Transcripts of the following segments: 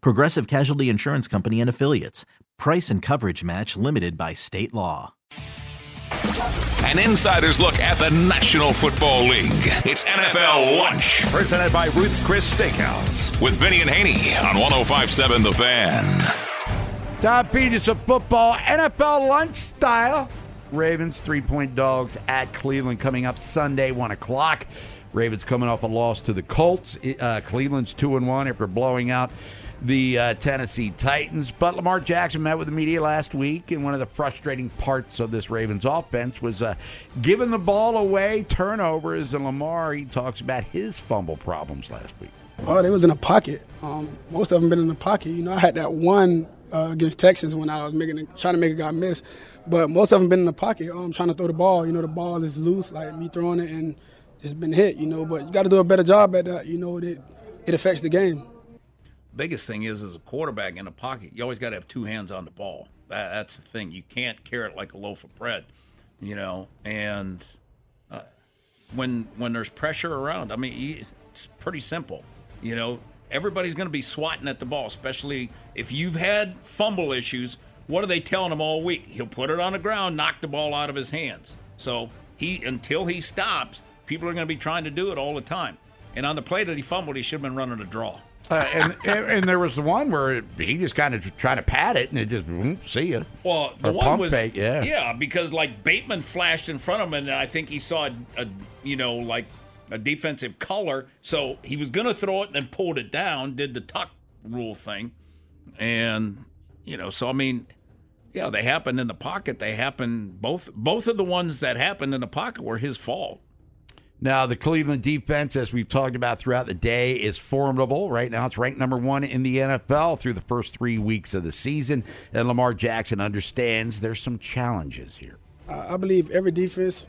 Progressive Casualty Insurance Company and Affiliates. Price and coverage match limited by state law. An insider's look at the National Football League. It's NFL Lunch. Presented by Ruth's Chris Steakhouse. With Vinny and Haney on 1057 The Fan. Tom Peters of football, NFL lunch style. Ravens three point dogs at Cleveland coming up Sunday, 1 o'clock. Ravens coming off a loss to the Colts. Uh, Cleveland's 2 and 1 after blowing out the uh, Tennessee Titans. But Lamar Jackson met with the media last week, and one of the frustrating parts of this Ravens offense was uh, giving the ball away, turnovers. And Lamar, he talks about his fumble problems last week. Oh, they was in the pocket. Um, most of them been in the pocket. You know, I had that one uh, against Texas when I was making trying to make a guy miss, but most of them been in the pocket. Um, trying to throw the ball. You know, the ball is loose, like me throwing it, and it's been hit. You know, but you got to do a better job at that. You know, it it affects the game biggest thing is as a quarterback in a pocket, you always got to have two hands on the ball. That, that's the thing. You can't carry it like a loaf of bread, you know. And uh, when when there's pressure around, I mean, it's pretty simple. You know, everybody's going to be swatting at the ball, especially if you've had fumble issues. What are they telling him all week? He'll put it on the ground, knock the ball out of his hands. So he until he stops, people are going to be trying to do it all the time. And on the play that he fumbled, he should have been running a draw. Uh, and, and there was the one where he just kind of trying to pat it and it just mm, see you. Well, the or one was fake, yeah, yeah, because like Bateman flashed in front of him, and I think he saw a, a you know like a defensive color, so he was going to throw it and then pulled it down, did the tuck rule thing, and you know, so I mean, yeah, they happened in the pocket. They happened both both of the ones that happened in the pocket were his fault. Now, the Cleveland defense, as we've talked about throughout the day, is formidable. Right now, it's ranked number one in the NFL through the first three weeks of the season. And Lamar Jackson understands there's some challenges here. I believe every defense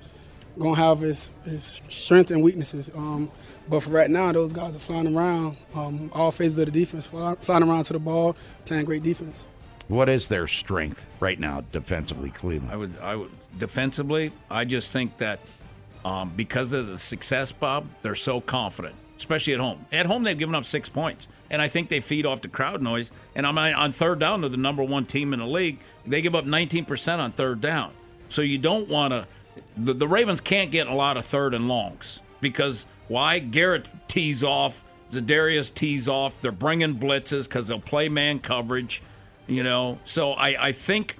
going to have its, its strengths and weaknesses. Um, but for right now, those guys are flying around, um, all phases of the defense, flying around to the ball, playing great defense. What is their strength right now defensively, Cleveland? I would, I would defensively. I just think that – um, because of the success, Bob, they're so confident, especially at home. At home, they've given up six points, and I think they feed off the crowd noise. And I'm on third down, they're the number one team in the league. They give up 19% on third down. So you don't want to. The, the Ravens can't get a lot of third and longs because why? Garrett tees off, Za'Darius tees off. They're bringing blitzes because they'll play man coverage, you know. So I, I think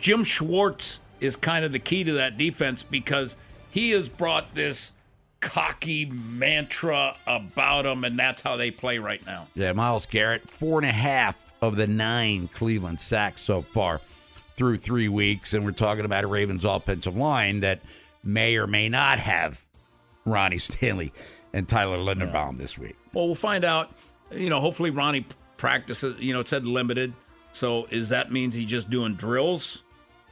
Jim Schwartz is kind of the key to that defense because he has brought this cocky mantra about him, and that's how they play right now. Yeah, Myles Garrett, four and a half of the nine Cleveland sacks so far through three weeks, and we're talking about a Ravens offensive line that may or may not have Ronnie Stanley and Tyler Linderbaum yeah. this week. Well, we'll find out. You know, hopefully Ronnie practices. You know, it said limited, so is that means he's just doing drills?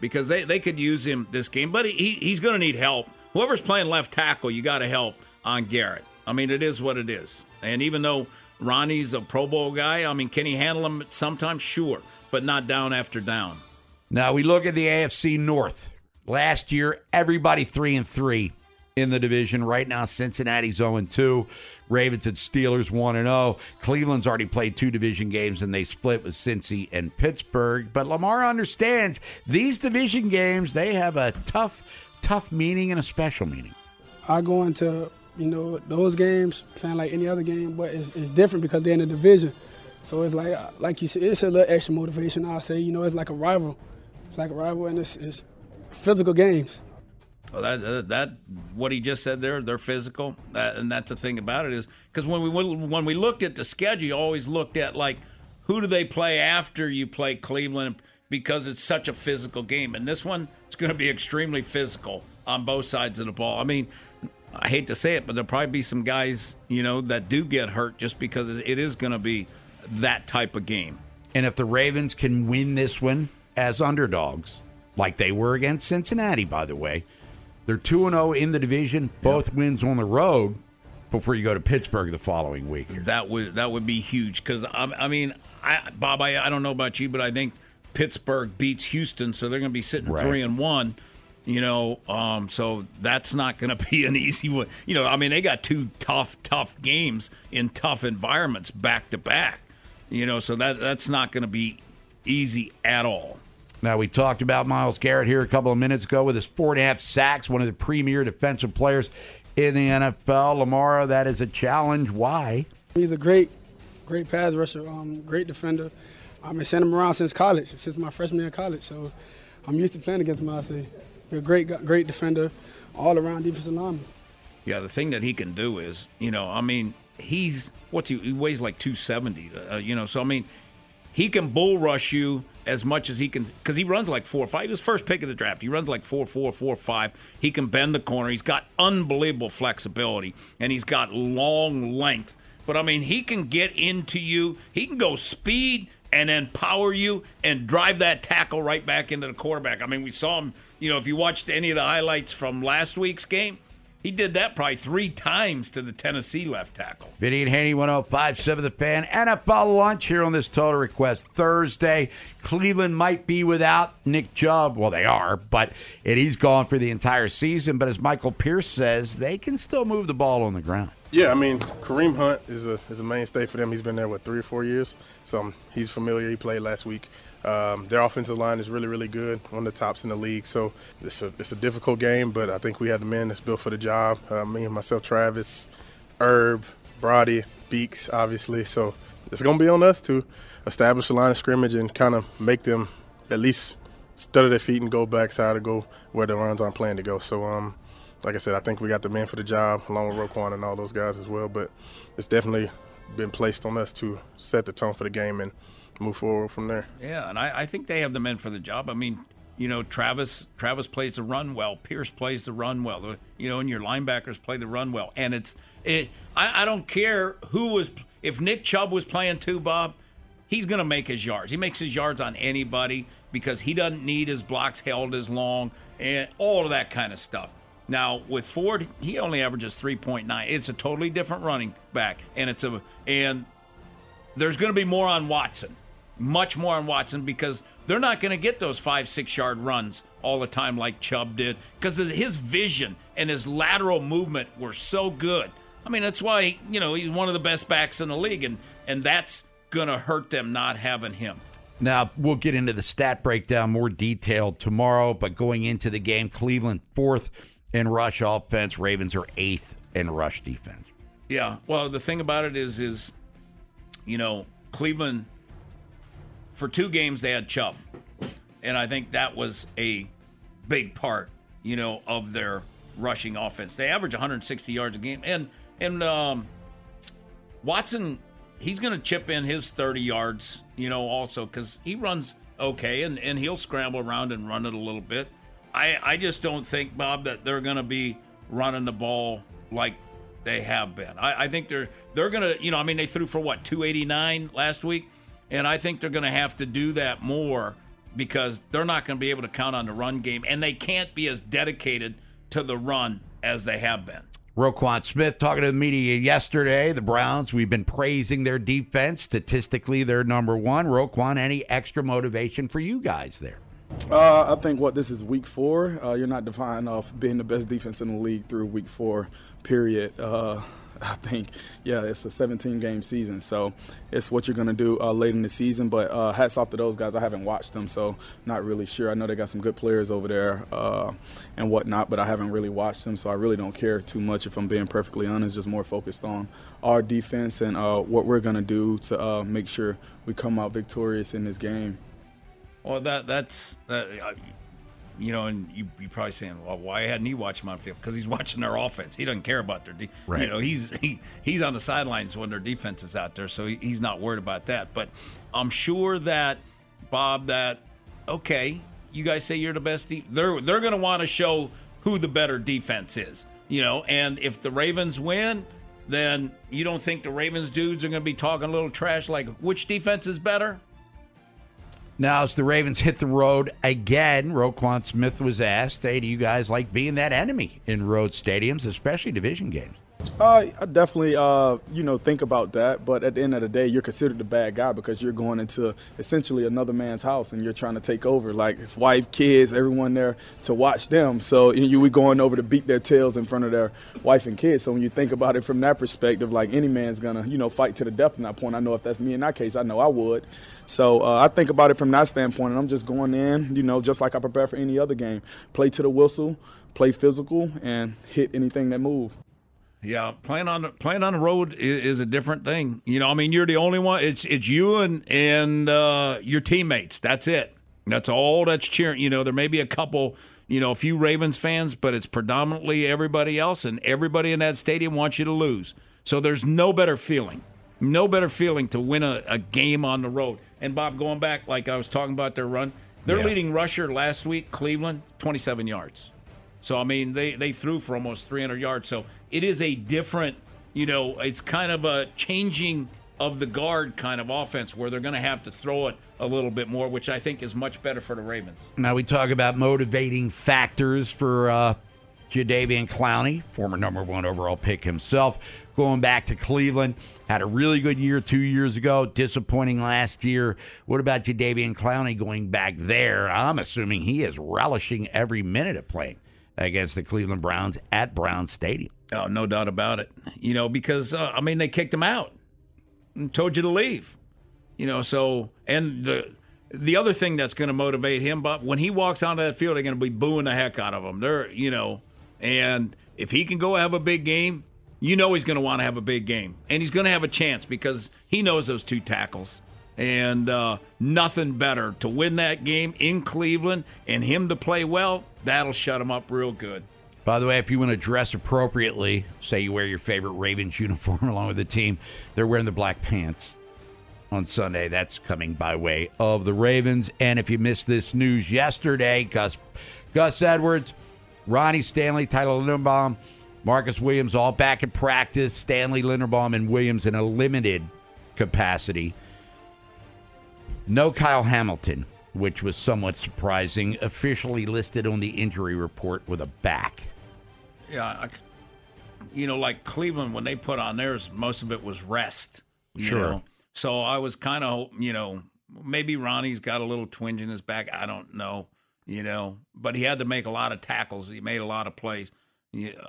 Because they, they could use him this game, but he, he's going to need help whoever's playing left tackle, you got to help on Garrett. I mean, it is what it is. And even though Ronnie's a Pro Bowl guy, I mean, can he handle him sometimes? Sure, but not down after down. Now we look at the AFC North. Last year, everybody three and three in the division. Right now, Cincinnati's 0 and 2. Ravens and Steelers 1 and 0. Cleveland's already played two division games and they split with Cincy and Pittsburgh. But Lamar understands these division games, they have a tough tough meaning and a special meaning? I go into you know those games playing like any other game, but it's, it's different because they're in a division. So it's like, uh, like you said, it's a little extra motivation. I say, you know, it's like a rival. It's like a rival, and it's, it's physical games. Well, that, uh, that what he just said there, they're physical, that, and that's the thing about it is because when we when we looked at the schedule, you always looked at like who do they play after you play Cleveland because it's such a physical game, and this one it's going to be extremely physical on both sides of the ball. I mean, I hate to say it, but there'll probably be some guys you know that do get hurt just because it is going to be that type of game. And if the Ravens can win this one as underdogs, like they were against Cincinnati, by the way they're 2 0 in the division, both yep. wins on the road before you go to Pittsburgh the following week. That would that would be huge because I, I, mean, I, Bob, I, I don't know about you, but I think Pittsburgh beats Houston, so they're going to be sitting right. three and one. You know, um, so that's not going to be an easy one. You know, I mean, they got two tough, tough games in tough environments back to back. You know, so that that's not going to be easy at all. Now, we talked about Myles Garrett here a couple of minutes ago with his four and a half sacks, one of the premier defensive players in the NFL. Lamar, that is a challenge. Why? He's a great, great pass rusher, um, great defender. I've been sending him around since college, since my freshman year of college. So I'm used to playing against say, he's a great, great defender, all around defensive lineman. Yeah, the thing that he can do is, you know, I mean, he's what's he, he weighs like 270, uh, you know, so I mean, he can bull rush you as much as he can because he runs like four or five. He was first pick of the draft. He runs like four, four, four, five. He can bend the corner. He's got unbelievable flexibility and he's got long length. But I mean, he can get into you. He can go speed and then power you and drive that tackle right back into the quarterback. I mean, we saw him. You know, if you watched any of the highlights from last week's game, he did that probably three times to the Tennessee left tackle. Vinny and Haney 1057 The Fan. NFL lunch here on this Total Request Thursday. Cleveland might be without Nick Chubb. Well, they are, but it, he's gone for the entire season. But as Michael Pierce says, they can still move the ball on the ground. Yeah, I mean, Kareem Hunt is a is a mainstay for them. He's been there what three or four years, so um, he's familiar. He played last week. Um, their offensive line is really, really good, one of the tops in the league. So it's a it's a difficult game, but I think we have the men that's built for the job. Uh, me and myself, Travis, Herb, Brody, Beeks, obviously. So it's going to be on us to establish the line of scrimmage and kind of make them at least stutter their feet and go backside or go where the runs aren't planned to go. So, um, like I said, I think we got the men for the job, along with Roquan and all those guys as well. But it's definitely been placed on us to set the tone for the game and – move forward from there. Yeah, and I, I think they have the men for the job. I mean, you know, Travis Travis plays the run well. Pierce plays the run well. You know, and your linebackers play the run well. And it's it. I, I don't care who was. If Nick Chubb was playing too, Bob, he's going to make his yards. He makes his yards on anybody because he doesn't need his blocks held as long and all of that kind of stuff. Now with Ford, he only averages 3.9. It's a totally different running back, and it's a and there's going to be more on Watson much more on Watson because they're not going to get those five, six yard runs all the time like Chubb did because his vision and his lateral movement were so good. I mean, that's why, you know, he's one of the best backs in the league, and, and that's going to hurt them not having him. Now, we'll get into the stat breakdown more detailed tomorrow, but going into the game, Cleveland fourth in rush offense, Ravens are eighth in rush defense. Yeah. Well, the thing about it is, is, you know, Cleveland for two games they had Chubb, and I think that was a big part, you know, of their rushing offense. They average 160 yards a game, and and um, Watson, he's going to chip in his 30 yards, you know, also because he runs okay, and and he'll scramble around and run it a little bit. I I just don't think Bob that they're going to be running the ball like they have been. I, I think they're they're going to, you know, I mean, they threw for what 289 last week. And I think they're going to have to do that more because they're not going to be able to count on the run game, and they can't be as dedicated to the run as they have been. Roquan Smith talking to the media yesterday. The Browns, we've been praising their defense. Statistically, they're number one. Roquan, any extra motivation for you guys there? Uh, I think what this is week four. Uh, you're not defined off being the best defense in the league through week four, period. Uh, I think, yeah, it's a 17 game season. So it's what you're going to do uh, late in the season. But uh, hats off to those guys. I haven't watched them, so not really sure. I know they got some good players over there uh, and whatnot, but I haven't really watched them, so I really don't care too much if I'm being perfectly honest. Just more focused on our defense and uh, what we're going to do to uh, make sure we come out victorious in this game. Well, that that's uh, you know, and you you probably saying, well, why hadn't he watched field? Because he's watching their offense. He doesn't care about their, de- Right. you know, he's he, he's on the sidelines when their defense is out there, so he, he's not worried about that. But I'm sure that Bob, that okay, you guys say you're the best. De- they're they're going to want to show who the better defense is, you know. And if the Ravens win, then you don't think the Ravens dudes are going to be talking a little trash like which defense is better? Now, as the Ravens hit the road again, Roquan Smith was asked, "Hey, do you guys like being that enemy in road stadiums, especially division games?" Uh, I definitely, uh, you know, think about that. But at the end of the day, you're considered the bad guy because you're going into essentially another man's house and you're trying to take over, like his wife, kids, everyone there to watch them. So you we going over to beat their tails in front of their wife and kids. So when you think about it from that perspective, like any man's gonna, you know, fight to the death. in that point, I know if that's me in that case, I know I would. So uh, I think about it from that standpoint, and I'm just going in, you know, just like I prepare for any other game. Play to the whistle, play physical, and hit anything that moves. Yeah, playing on the playing on the road is, is a different thing. You know, I mean, you're the only one. It's it's you and and uh, your teammates. That's it. That's all that's cheering. You know, there may be a couple, you know, a few Ravens fans, but it's predominantly everybody else, and everybody in that stadium wants you to lose. So there's no better feeling, no better feeling to win a, a game on the road. And Bob, going back, like I was talking about their run, their Yeah. leading rusher last week, Cleveland, 27 yards. So I mean, they they threw for almost 300 yards. So it is a different, you know, it's kind of a changing of the guard kind of offense where they're going to have to throw it a little bit more, which I think is much better for the Ravens. Now we talk about motivating factors for uh, Jadeveon Clowney, former number one overall pick himself, going back to Cleveland. Had a really good year two years ago, disappointing last year. What about Jadeveon Clowney going back there? I'm assuming he is relishing every minute of playing against the Cleveland Browns at Brown Stadium. Oh, no doubt about it. You know, because uh, I mean, they kicked him out and told you to leave. You know, so and the the other thing that's going to motivate him, but when he walks onto that field, they're going to be booing the heck out of him. They're, you know, and if he can go have a big game, you know he's going to want to have a big game, and he's going to have a chance because he knows those two tackles. And uh, nothing better to win that game in Cleveland and him to play well. That'll shut him up real good. By the way, if you want to dress appropriately, say you wear your favorite Ravens uniform along with the team, they're wearing the black pants on Sunday. That's coming by way of the Ravens. And if you missed this news yesterday, Gus Gus Edwards, Ronnie Stanley, Tyler Linderbaum, Marcus Williams all back in practice. Stanley, Linderbaum, and Williams in a limited capacity. No Kyle Hamilton, which was somewhat surprising, officially listed on the injury report with a back. Yeah, I, you know, like Cleveland when they put on theirs, most of it was rest. You Sure. Know? So I was kind of, you know, maybe Ronnie's got a little twinge in his back. I don't know, you know, but he had to make a lot of tackles. He made a lot of plays.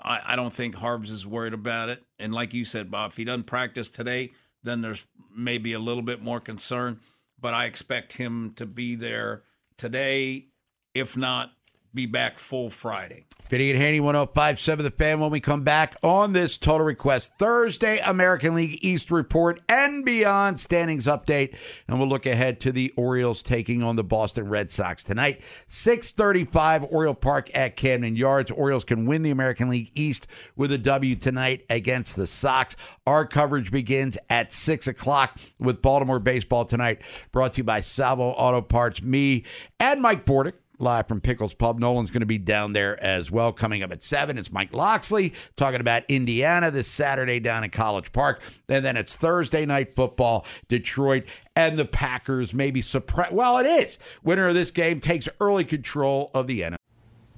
I, I don't think Harbs is worried about it. And like you said, Bob, if he doesn't practice today, then there's maybe a little bit more concern. But I expect him to be there today, if not, be back full Friday. Vinny and Haney 1057 The Fan when we come back on this Total Request Thursday American League East report and beyond standings update. And we'll look ahead to the Orioles taking on the Boston Red Sox tonight. 635 Oriole Park at Camden Yards. Orioles can win the American League East with a W tonight against the Sox. Our coverage begins at 6 o'clock with Baltimore Baseball tonight, brought to you by Salvo Auto Parts. Me and Mike Bordick live from Pickles Pub. Nolan's going to be down there as well. Coming up at 7, it's Mike Locksley talking about Indiana this Saturday down in College Park. And then it's Thursday night football, Detroit and the Packers maybe surprise. Well, it is. Winner of this game takes early control of the NFL.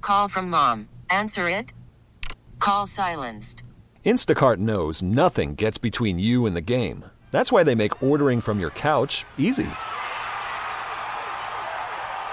Call from mom. Answer it. Call silenced. Instacart knows nothing gets between you and the game. That's why they make ordering from your couch easy.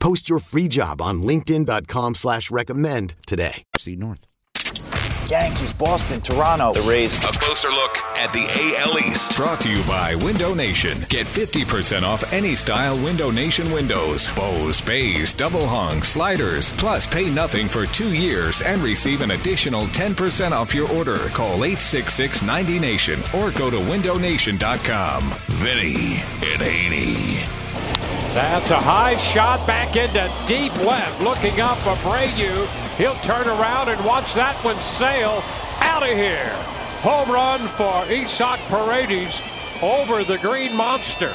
Post your free job on linkedin.com slash recommend today. See North. Yankees, Boston, Toronto. The Rays. A closer look at the AL East. Brought to you by Window Nation. Get 50% off any style Window Nation windows. Bows, bays, double hung, sliders. Plus, pay nothing for two years and receive an additional 10% off your order. Call 866 90 Nation or go to windownation.com. Vinny and Haney. That's a high shot back into deep left. Looking up Abreu. He'll turn around and watch that one sail out of here. Home run for Isaac Paredes over the Green Monster.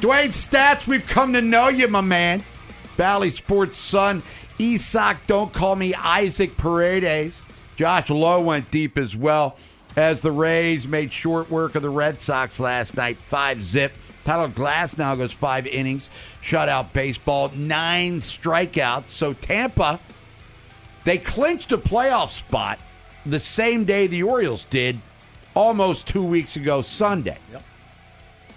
Dwayne Staats, we've come to know you, my man. Valley Sports son, Isaac, don't call me Isaac Paredes. Josh Lowe went deep as well as the Rays made short work of the Red Sox last night, five zip. Tyler Glasnow goes five innings, shutout baseball, nine strikeouts. So Tampa, they clinched a playoff spot the same day the Orioles did, almost two weeks ago Sunday. Yep.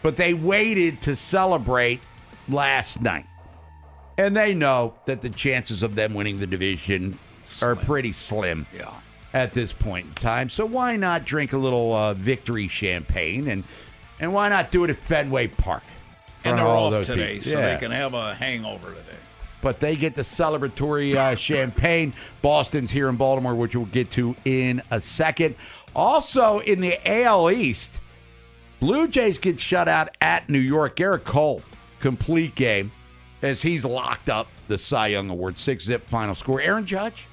But they waited to celebrate last night. And they know that the chances of them winning the division are pretty slim Yeah. at this point in time. So why not drink a little uh, victory champagne and and why not do it at Fenway Park? And they're all off those today, people? so Yeah. they can have a hangover today. But they get the celebratory uh, champagne. Boston's here in Baltimore, which we'll get to in a second. Also in the AL East, Blue Jays get shut out at New York. Gerrit Cole, complete game as he's locked up the Cy Young Award. Six zip final score. Aaron Judge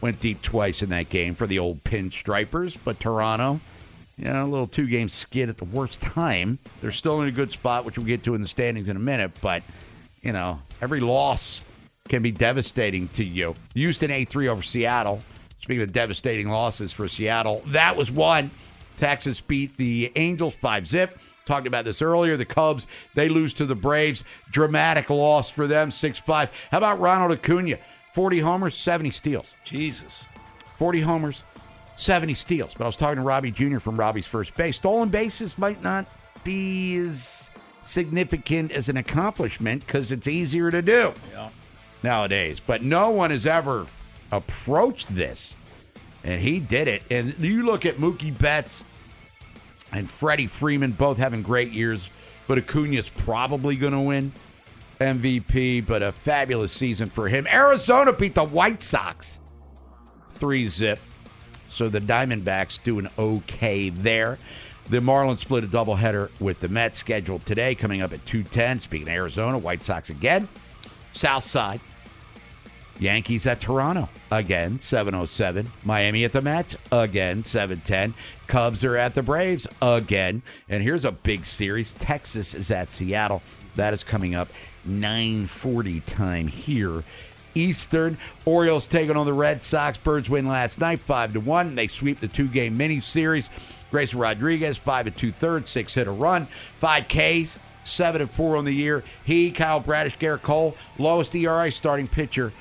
went deep twice in that game for the old pinstripers, but Toronto, you know, a little two game skid at the worst time. They're still in a good spot, which we'll get to in the standings in a minute, but, you know, every loss can be devastating to you. Houston A3 over Seattle. Speaking of devastating losses for Seattle, that was one. Texas beat the Angels 5 zip. Talked about this earlier. The Cubs, they lose to the Braves. Dramatic loss for them, 6 5. How about Ronald Acuna? 40 homers, 70 steals. Jesus. 40 homers, 70 steals. But I was talking to Robbie Jr. from Robbie's first base. Stolen bases might not be as significant as an accomplishment because it's easier to do Yeah. nowadays. But no one has ever approached this, and he did it. And you look at Mookie Betts and Freddie Freeman both having great years, but Acuna's probably going to win MVP. But a fabulous season for him. Arizona beat the White Sox three zip. So the Diamondbacks doing okay there. The Marlins split a doubleheader with the Mets scheduled today, coming up at 210. Speaking of Arizona, White Sox again. South Side. Yankees at Toronto again, 707. Miami at the Mets again, 710. Cubs are at the Braves again. And here's a big series. Texas is at Seattle. That is coming up 940 time here. Eastern Orioles taking on the Red Sox. Birds win last night, five to one. They sweep the two-game mini series. Grayson Rodriguez, five and two thirds, six hit a run, five Ks, seven and four on the year. He, Kyle Bradish, Gerrit Cole, lowest ERA starting pitcher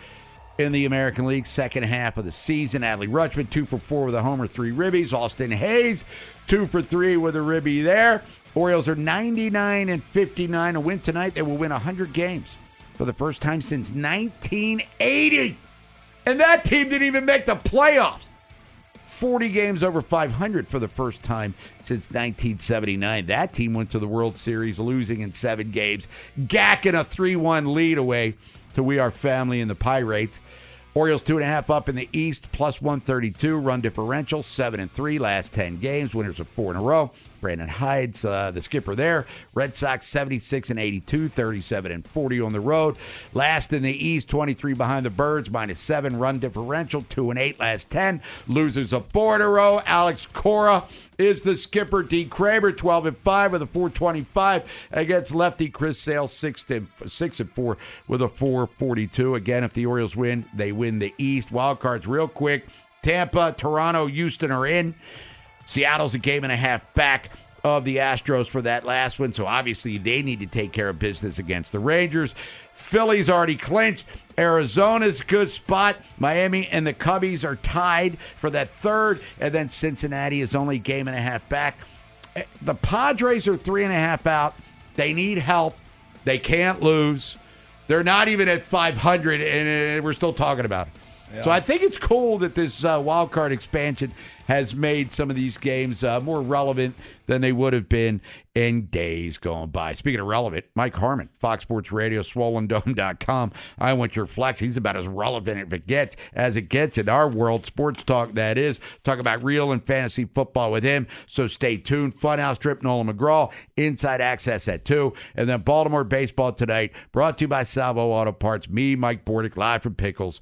in the American League, second half of the season. Adley Rutschman, two for four with a homer, three ribbies. Austin Hays, two for three with a ribby there. Orioles are 99 and 59. A win tonight, they will win 100 games for the first time since 1980. And that team didn't even make the playoffs. 40 games over 500 for the first time since 1979. That team went to the World Series losing in seven games, gacking a 3 1 lead away to We Are Family and the Pirates. Orioles two and a half up in the East, plus 132. Run differential, seven and three last 10 games. Winners of four in a row. Brandon Hyde's uh, the skipper there. Red Sox 76 and 82, 37 and 40 on the road. Last in the East, 23 behind the Birds, minus seven. Run differential, two and eight last 10. Losers of four in a row. Alex Cora is the skipper. D. Kremer 12 and 5 with a 425 against lefty Chris Sale 6 to 6 and 4 with a 442. Again, if the Orioles win, they win the East. Wild cards real quick. Tampa, Toronto, Houston are in. Seattle's a game and a half back of the Astros for that last one, so obviously they need to take care of business against the Rangers. Philly's already clinched. Arizona's a good spot. Miami and the Cubbies are tied for that third, and then Cincinnati is only game and a half back. Eh, The Padres are three and a half out. They need help. They can't lose. They're not even at 500, and uh, we're still talking about it. So I think it's cool that this uh, wild card expansion has made some of these games uh, more relevant than they would have been in days gone by. Speaking of relevant, Mike Harmon, Fox Sports Radio, SwollenDome.com. I want your flex. He's about as relevant as it gets, as it gets in our world, sports talk that is. Talk about real and fantasy football with him. So stay tuned. Funhouse Trip, Nolan McGraw, Inside Access at 2. And then Baltimore Baseball tonight, brought to you by Salvo Auto Parts. Me, Mike Bordick, live from Pickles.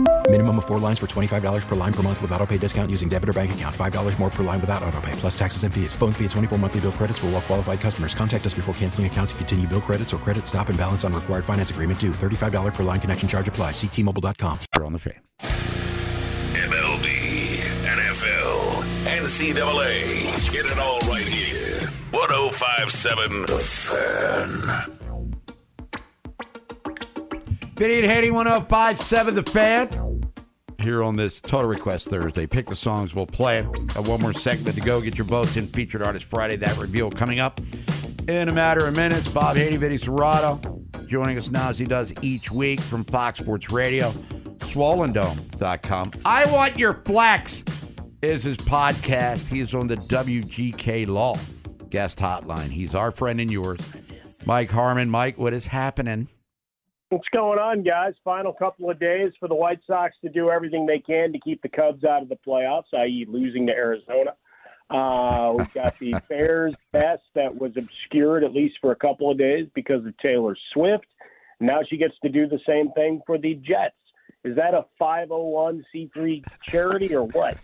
Minimum of four lines for $25 per line per month with auto pay discount using debit or bank account. $5 more per line without auto pay, plus taxes and fees. Phone fee at 24 monthly bill credits for well qualified customers. Contact us before canceling account to continue bill credits or credit stop and balance on required finance agreement due. $35 per line connection charge applies. Ctmobile.com. on the fan. MLB, NFL, NCAA. Get it all right here. 1057 The Fan. Vinny and Haney 1057 The Fan. Here on this Total Request Thursday. Pick the songs, we'll play. Got one more segment to go. Get your votes in Featured Artist Friday. That reveal coming up in a matter of minutes. Bob Haney, Vinny Cerrato joining us now as he does each week from Fox Sports Radio, SwollenDome.com. I Want Your Flex is his podcast. He is on the WGK Law guest hotline. He's our friend and yours. Mike Harmon. Mike, what is happening? What's going on, guys? Final couple of days for the White Sox to do everything they can to keep the Cubs out of the playoffs, i.e., losing to Arizona. Uh, we've got the Bears test that was obscured at least for a couple of days because of Taylor Swift. Now she gets to do the same thing for the Jets. Is that a 501c3 charity or what?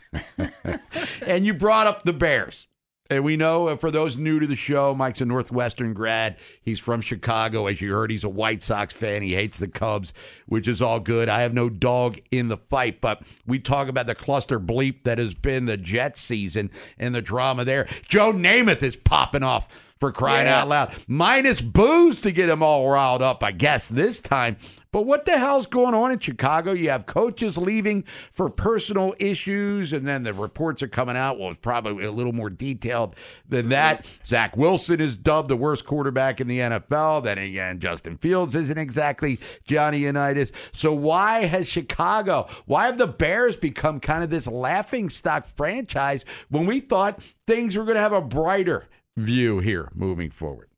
and you brought up the Bears. And we know uh, for those new to the show, Mike's a Northwestern grad. He's from Chicago. As you heard, he's a White Sox fan. He hates the Cubs, which is all good. I have no dog in the fight, but we talk about the cluster bleep that has been the Jets season and the drama there. Joe Namath is popping off for crying Yeah. out loud. Minus booze to get them all riled up, I guess, this time. But what the hell's going on in Chicago? You have coaches leaving for personal issues, and then the reports are coming out. Well, it's probably a little more detailed than that. Zach Wilson is dubbed the worst quarterback in the NFL. Then again, Justin Fields isn't exactly Johnny Unitas. So why has Chicago, why have the Bears become kind of this laughing stock franchise when we thought things were going to have a brighter view here moving forward?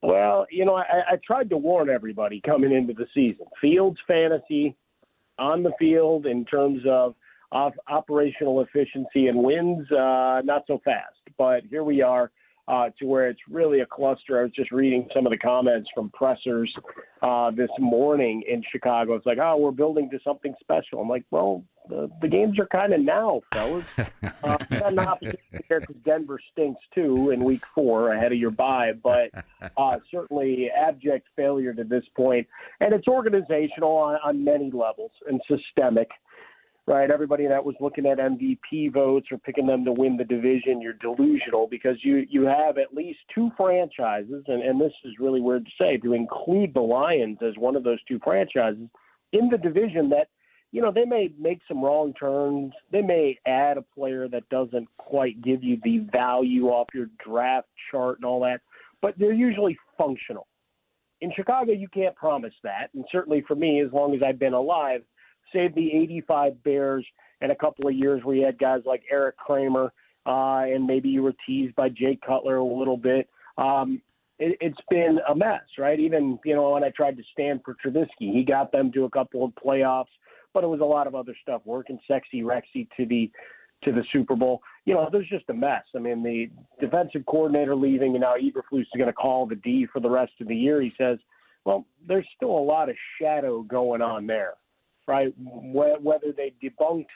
Well, you know, I, I tried to warn everybody coming into the season. Fields fantasy on the field in terms of, of operational efficiency and wins, uh, not so fast. But here we are uh, to where it's really a cluster. I was just reading some of the comments from pressers uh, this morning in Chicago. It's like, oh, we're building to something special. I'm like, well, the, the games are kind of now, fellas. Uh, got an opportunity here because Denver stinks too in week four ahead of your bye, but uh, certainly abject failure to this point. And it's organizational on, on many levels and systemic right? Everybody that was looking at MVP votes or picking them to win the division, you're delusional because you you have at least two franchises, and, and this is really weird to say, to include the Lions as one of those two franchises in the division that, you know, they may make some wrong turns. They may add a player that doesn't quite give you the value off your draft chart and all that, but they're usually functional. In Chicago, you can't promise that. And certainly for me, as long as I've been alive, save the 85 Bears and a couple of years where you had guys like Erik Kramer, uh, and maybe you were teased by Jay Cutler a little bit. Um, it, it's been a mess, right? Even, you know, when I tried to stand for Trubisky, he got them to a couple of playoffs, but it was a lot of other stuff, working sexy Rexy to the to the Super Bowl. You know, there's just a mess. I mean, the defensive coordinator leaving, and now Eberflus is going to call the D for the rest of the year. He says, well, there's still a lot of shadow going on there right? Whether they debunked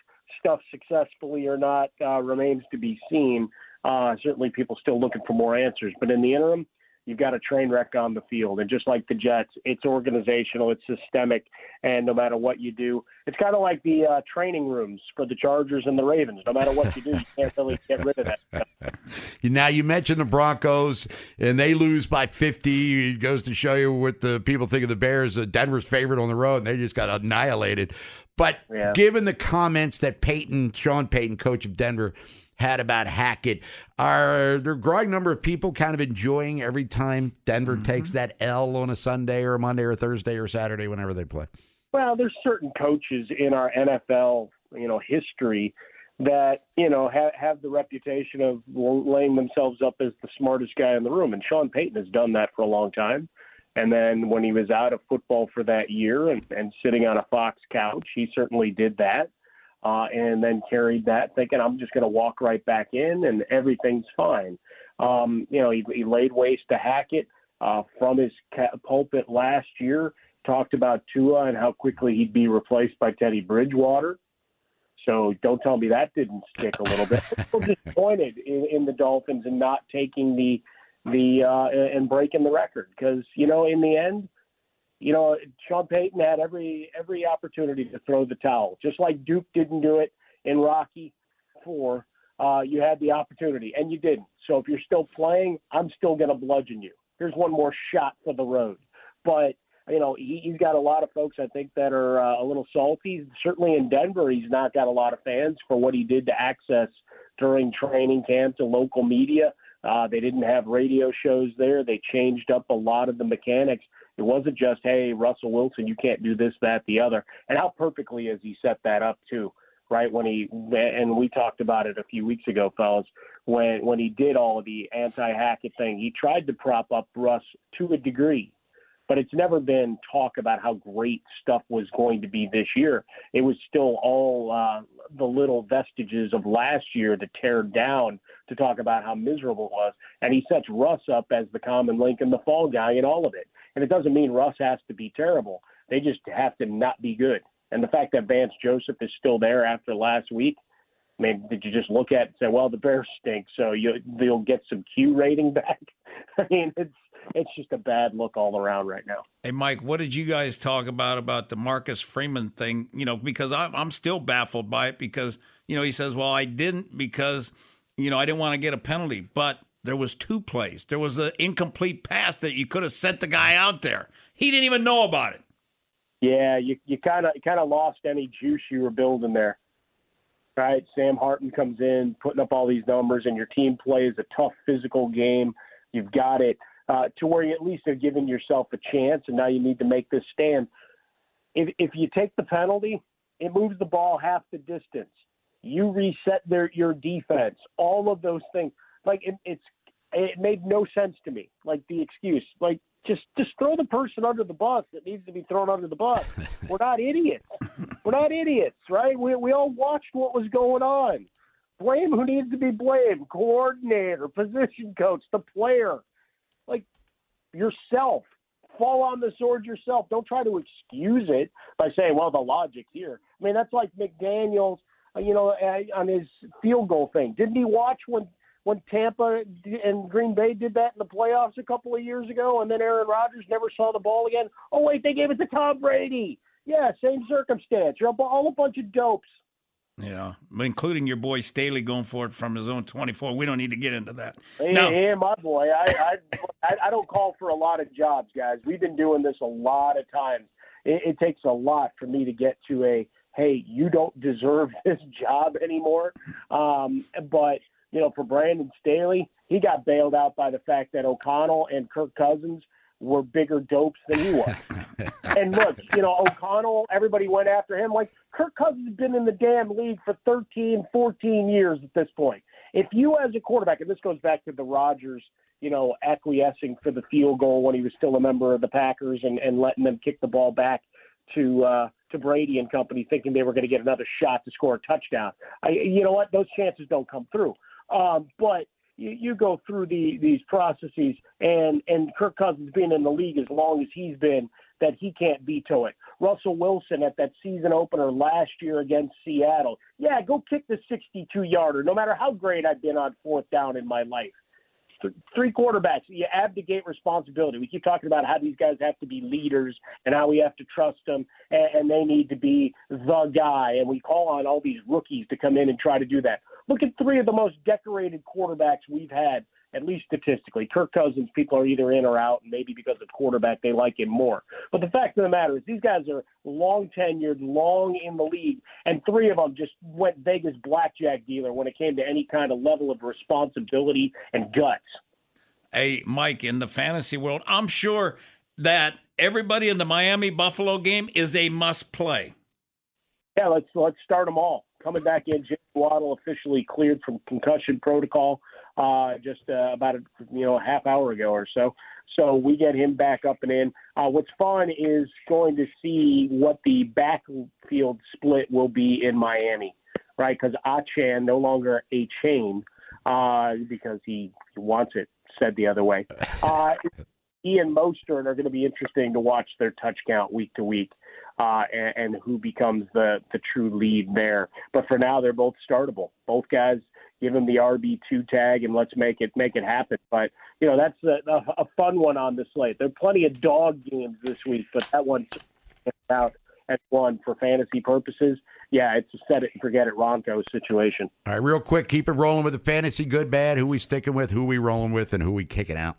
stuff successfully or not uh, remains to be seen. Uh, certainly, people still looking for more answers. But in the interim, you've got a train wreck on the field, and just like the Jets, it's organizational, it's systemic, and no matter what you do, it's kind of like the uh, training rooms for the Chargers and the Ravens. No matter what you do, you can't really get rid of that. Now you mentioned the Broncos, and they lose by fifty. It goes to show you what the people think of the Bears. Uh, Denver's favorite on the road, and they just got annihilated. But Yeah. given the comments that Peyton, Sean Payton, coach of Denver, had about Hackett, are there a growing number of people kind of enjoying every time Denver mm-hmm. takes that L on a Sunday or a Monday or Thursday or Saturday, whenever they play? Well, there's certain coaches in our NFL, you know, history that you know have have the reputation of laying themselves up as the smartest guy in the room, and Sean Payton has done that for a long time. And then when he was out of football for that year and, and sitting on a Fox couch, he certainly did that. Uh, and then carried that, thinking I'm just going to walk right back in and everything's fine. Um, you know, he, he laid waste to Hackett uh, from his ca- pulpit last year. Talked about Tua and how quickly he'd be replaced by Teddy Bridgewater. So don't tell me that didn't stick a little bit. I'm disappointed in, in the Dolphins and not taking the the uh, and breaking the record because you know in the end, you know Sean Payton had every every opportunity to throw the towel, just like Duke didn't do it in Rocky Four. Uh, you had the opportunity and you didn't. So if you're still playing, I'm still going to bludgeon you. Here's one more shot for the road. But you know he, he's got a lot of folks I think that are uh, a little salty. Certainly in Denver, he's not got a lot of fans for what he did to access during training camp to local media. Uh, they didn't have radio shows there. They changed up a lot of the mechanics. It wasn't just, hey, Russell Wilson, you can't do this, that, the other. And how perfectly has he set that up too, right? When he and we talked about it a few weeks ago, fellas, when when he did all of the anti-Hackett thing, he tried to prop up Russ to a degree but it's never been talk about how great stuff was going to be this year. It was still all uh, the little vestiges of last year to tear down to talk about how miserable it was. And he sets Russ up as the common link and the fall guy in all of it. And it doesn't mean Russ has to be terrible. They just have to not be good. And the fact that Vance Joseph is still there after last week, I mean, did you just look at and say, well, the Bears stink, so you, you'll get some Q rating back? I mean, it's it's just a bad look all around right now. Hey, Mike, what did you guys talk about about the Marcus Freeman thing? You know, because I'm, I'm still baffled by it because, you know, he says, well, I didn't because, you know, I didn't want to get a penalty. But There was two plays. There was an incomplete pass that you could have sent the guy out there. He didn't even know about it. Yeah, you you kind of kind of lost any juice you were building there. Right, Sam Hartman comes in, putting up all these numbers, and your team plays a tough physical game. You've got it uh, to where you at least have given yourself a chance, and now you need to make this stand. If if you take the penalty, it moves the ball half the distance. You reset their your defense. All of those things, like it, it's it made no sense to me. Like the excuse, like just just throw the person under the bus that needs to be thrown under the bus. We're not idiots. We're not idiots, right? We we all watched what was going on. Blame who needs to be blamed: coordinator, position coach, the player, like yourself. Fall on the sword yourself. Don't try to excuse it by saying, "Well, the logic's here." I mean, that's like McDaniel's, uh, you know, uh, on his field goal thing. Didn't he watch when when Tampa and Green Bay did that in the playoffs a couple of years ago, and then Aaron Rodgers never saw the ball again. Oh wait, they gave it to Tom Brady. Yeah, same circumstance. You're all a bunch of dopes. Yeah, including your boy Staley going for it from his own 24. We don't need to get into that. Hey, no. hey my boy, I, I I don't call for a lot of jobs, guys. We've been doing this a lot of times. It, it takes a lot for me to get to a hey, you don't deserve this job anymore. Um, but you know, for Brandon Staley, he got bailed out by the fact that O'Connell and Kirk Cousins were bigger dopes than he was. and look, you know, O'Connell, everybody went after him. Like Kirk Cousins has been in the damn league for 13, 14 years at this point. If you as a quarterback, and this goes back to the Rodgers, you know, acquiescing for the field goal when he was still a member of the Packers and, and letting them kick the ball back to uh, to Brady and company, thinking they were going to get another shot to score a touchdown. I, you know what? Those chances don't come through. Um, but you, you go through the, these processes, and and Kirk Cousins being in the league as long as he's been, that he can't veto it. Russell Wilson at that season opener last year against Seattle, yeah, go kick the 62 yarder. No matter how great I've been on fourth down in my life, three quarterbacks, you abdicate responsibility. We keep talking about how these guys have to be leaders and how we have to trust them, and, and they need to be the guy. And we call on all these rookies to come in and try to do that. Look at three of the most decorated quarterbacks we've had, at least statistically. Kirk Cousins, people are either in or out, and maybe because of quarterback, they like him more. But the fact of the matter is, these guys are long tenured, long in the league, and three of them just went Vegas blackjack dealer when it came to any kind of level of responsibility and guts. Hey, Mike, in the fantasy world, I'm sure that everybody in the Miami Buffalo game is a must play. Yeah, let's let's start them all coming back in. Jim Waddle officially cleared from concussion protocol uh, just uh, about a you know a half hour ago or so. So we get him back up and in. Uh, what's fun is going to see what the backfield split will be in Miami, right? Because Achane no longer a chain uh, because he, he wants it said the other way. Uh, he and Mostert are going to be interesting to watch their touch count week to week uh, and, and who becomes the, the true lead there. But for now, they're both startable. Both guys give them the RB two tag and let's make it make it happen. But you know that's a, a, a fun one on the slate. There are plenty of dog games this week, but that one's out at one for fantasy purposes. Yeah, it's a set it and forget it Ronco situation. All right, real quick, keep it rolling with the fantasy good bad. Who we sticking with? Who we rolling with? And who we kicking out?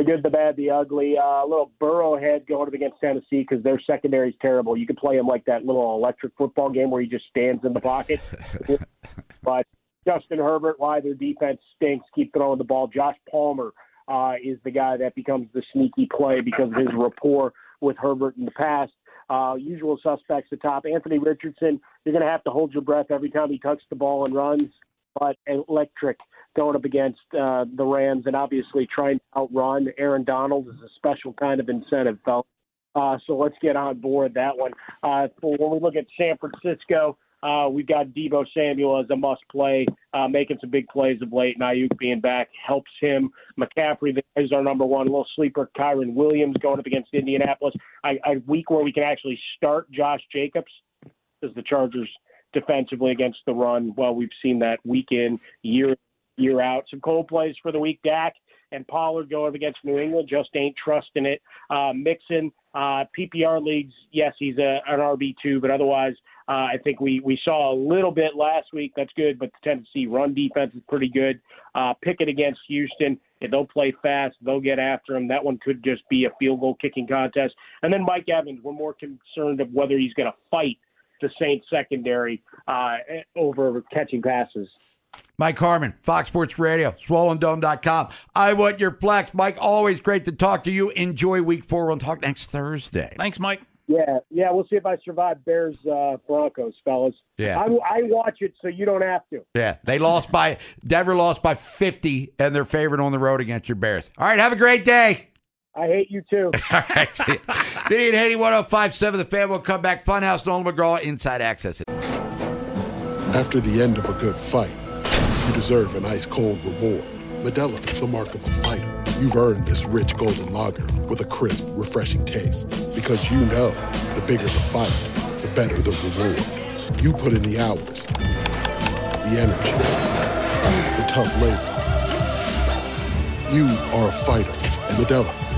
The good, the bad, the ugly. Uh, a little Burrowhead going up against Tennessee because their secondary is terrible. You could play him like that little electric football game where he just stands in the pocket. but Justin Herbert, why their defense stinks, keep throwing the ball. Josh Palmer uh, is the guy that becomes the sneaky play because of his rapport with Herbert in the past. Uh, usual suspects at top. Anthony Richardson, you're going to have to hold your breath every time he touches the ball and runs, but electric going up against uh, the Rams and obviously trying to outrun Aaron Donald is a special kind of incentive. Uh, so let's get on board that one. Uh, for when we look at San Francisco, uh, we've got Deebo Samuel as a must play, uh, making some big plays of late. Aiyuk being back helps him. McCaffrey is our number one little sleeper. Kyren Williams going up against Indianapolis. A, a week where we can actually start Josh Jacobs because the Chargers defensively against the run. Well, we've seen that week in, year year out. Some cold plays for the week. Dak and Pollard going against New England. Just ain't trusting it. Uh, Mixon, uh, PPR leagues, yes, he's a, an RB2, but otherwise, Uh, I think we, we saw a little bit last week. That's good, but the Tennessee run defense is pretty good. Uh, Pickett against Houston. If they'll play fast, they'll get after him. That one could just be a field goal kicking contest. And then Mike Evans, we're more concerned of whether he's going to fight the Saints secondary uh, over catching passes. Mike Harmon, Fox Sports Radio, swollendome.com. I want your flex. Mike, always great to talk to you. Enjoy week four. We'll talk next Thursday. Thanks, Mike. Yeah, yeah, we'll see if I survive Bears uh, Broncos, fellas. Yeah. I, I watch it so you don't have to. Yeah, they lost by Denver lost by 50 and they're favored on the road against your Bears. All right, have a great day. I hate you too. All right, see you. Vinny and Haynie 1057 the fan will come back. Funhouse Nolan McGraw inside access. After the end of a good fight, you deserve an ice cold reward. Modelo is the mark of a fighter. You've earned this rich golden lager with a crisp, refreshing taste. Because you know the bigger the fight, the better the reward. You put in the hours, the energy, the tough labor. You are a fighter, and Modelo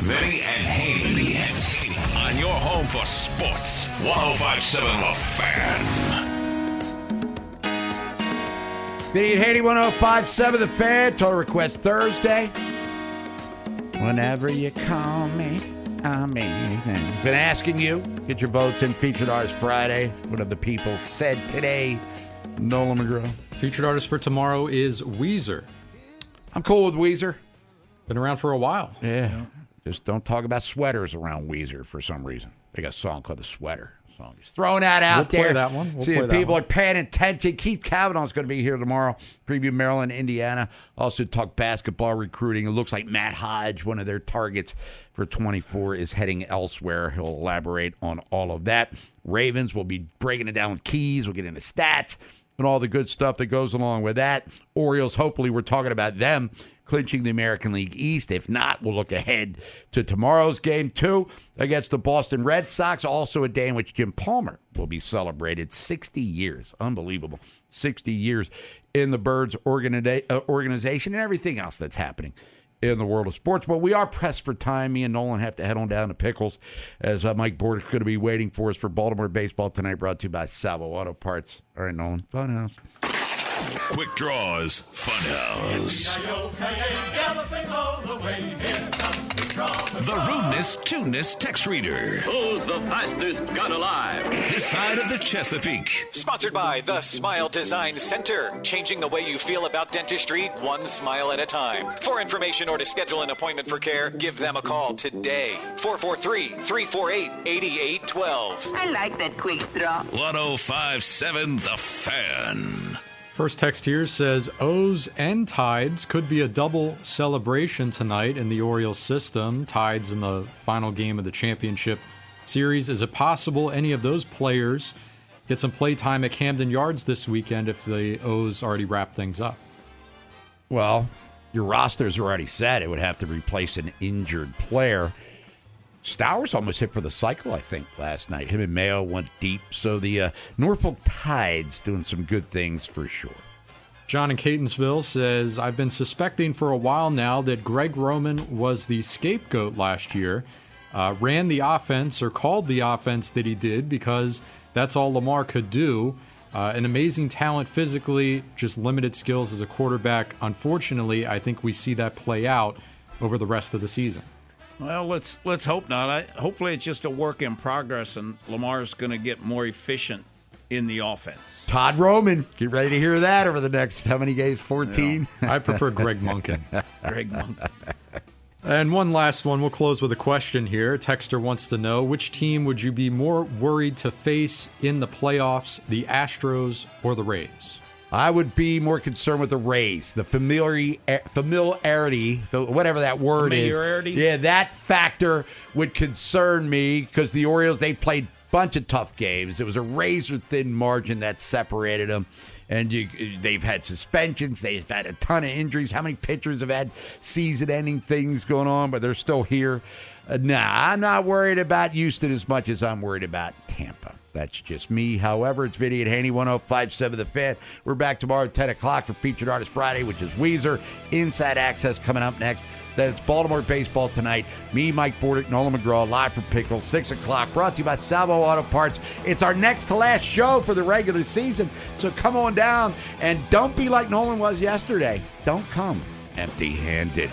Vinny and Haynie. On your home for sports. 1057 The Fan. Vinny and Haynie 1057 the fan. Total request Thursday. Whenever you call me, I'm anything. Been asking you, get your votes in featured artist Friday. What have the people said today? Nolan McGraw. Featured artist for tomorrow is Weezer. I'm cool with Weezer. Been around for a while. Yeah. Just don't talk about sweaters around Weezer for some reason. They got a song called The Sweater. Song. Just throwing that out We'll play there. that one. We'll See play if that people one. are paying attention. Keith Kavanaugh's going to be here tomorrow. Preview Maryland, Indiana. Also talk basketball recruiting. It looks like Matt Hodge, one of their targets for 24, is heading elsewhere. He'll elaborate on all of that. Ravens will be breaking it down with keys. We'll get into stats and all the good stuff that goes along with that. Orioles, hopefully, we're talking about them clinching the American League East. If not, we'll look ahead to tomorrow's game two against the Boston Red Sox. Also, a day in which Jim Palmer will be celebrated 60 years. Unbelievable. 60 years in the Birds organiza- uh, organization and everything else that's happening in the world of sports. But we are pressed for time. Me and Nolan have to head on down to Pickles as uh, Mike Bordick's going to be waiting for us for Baltimore baseball tonight, brought to you by Salvo Auto Parts. All right, Nolan. Fun house. Quick Draws Funhouse. The rudeness, tuneness text reader. Who's the fastest gun alive? This side of the Chesapeake. Sponsored by the Smile Design Center, changing the way you feel about dentistry one smile at a time. For information or to schedule an appointment for care, give them a call today. 443 348 8812. I like that quick draw. 1057 The Fan. First text here says O's and Tides could be a double celebration tonight in the Orioles system. Tides in the final game of the championship series. Is it possible any of those players get some play time at Camden Yards this weekend if the O's already wrap things up? Well, your rosters are already set. It would have to replace an injured player. Stowers almost hit for the cycle, I think, last night. Him and Mayo went deep. So the uh, Norfolk Tides doing some good things for sure. John in Catonsville says, I've been suspecting for a while now that Greg Roman was the scapegoat last year. Uh, ran the offense or called the offense that he did because that's all Lamar could do. Uh, an amazing talent physically, just limited skills as a quarterback. Unfortunately, I think we see that play out over the rest of the season. Well, let's let's hope not. I, hopefully, it's just a work in progress, and Lamar's going to get more efficient in the offense. Todd Roman, get ready to hear that over the next how many games? Fourteen. I prefer Greg Munkin. Greg Munkin. And one last one. We'll close with a question here. Texter wants to know which team would you be more worried to face in the playoffs, the Astros or the Rays? I would be more concerned with the race, the familiarity, familiarity, whatever that word Familiarity? is. Yeah, that factor would concern me because the Orioles they played a bunch of tough games. It was a razor thin margin that separated them, and you, they've had suspensions. They've had a ton of injuries. How many pitchers have had season-ending things going on, but they're still here? Uh, nah, I'm not worried about Houston as much as I'm worried about Tampa. That's just me. However, it's Vinny at Haynie 1057 The Fan. We're back tomorrow at 10 o'clock for Featured Artist Friday, which is Weezer. Inside Access coming up next. Then it's Baltimore Baseball tonight. Me, Mike Bordick, Nolan McGraw, live from Pickle, 6 o'clock. Brought to you by Salvo Auto Parts. It's our next to last show for the regular season. So come on down and don't be like Nolan was yesterday. Don't come empty handed.